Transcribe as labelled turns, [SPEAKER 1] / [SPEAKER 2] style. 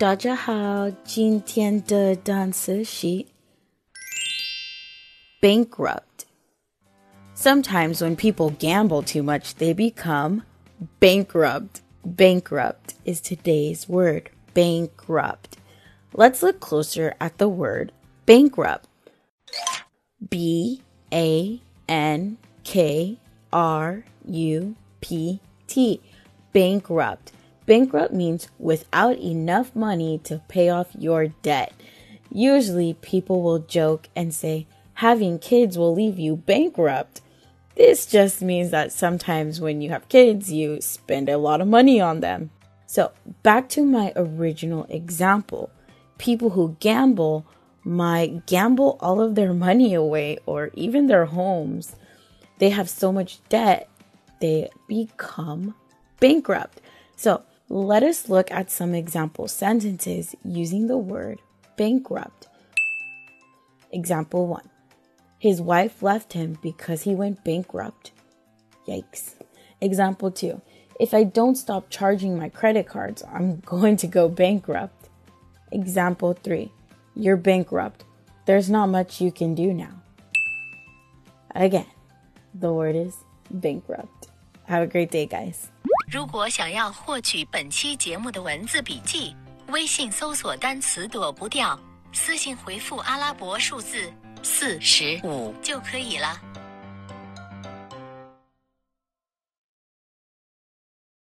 [SPEAKER 1] 大家好，今天的单词是 bankrupt. Sometimes when people gamble too much, they become bankrupt. Bankrupt is today's word. Bankrupt. Let's look closer at the word bankrupt. B A N K R U P T. Bankrupt. Bankrupt means without enough money to pay off your debt. Usually, people will joke and say, having kids will leave you bankrupt. This just means that sometimes when you have kids, you spend a lot of money on them. So, back to my original example people who gamble might gamble all of their money away or even their homes. They have so much debt, they become bankrupt. So, let us look at some example sentences using the word bankrupt. Example 1 His wife left him because he went bankrupt. Yikes. Example 2 If I don't stop charging my credit cards, I'm going to go bankrupt. Example 3 You're bankrupt. There's not much you can do now. Again, the word is bankrupt. Have a great day, guys.
[SPEAKER 2] 如果想要获取本期节目的文字笔记，微信搜索单词躲不掉，私信回复阿拉伯数字四十五就可以了。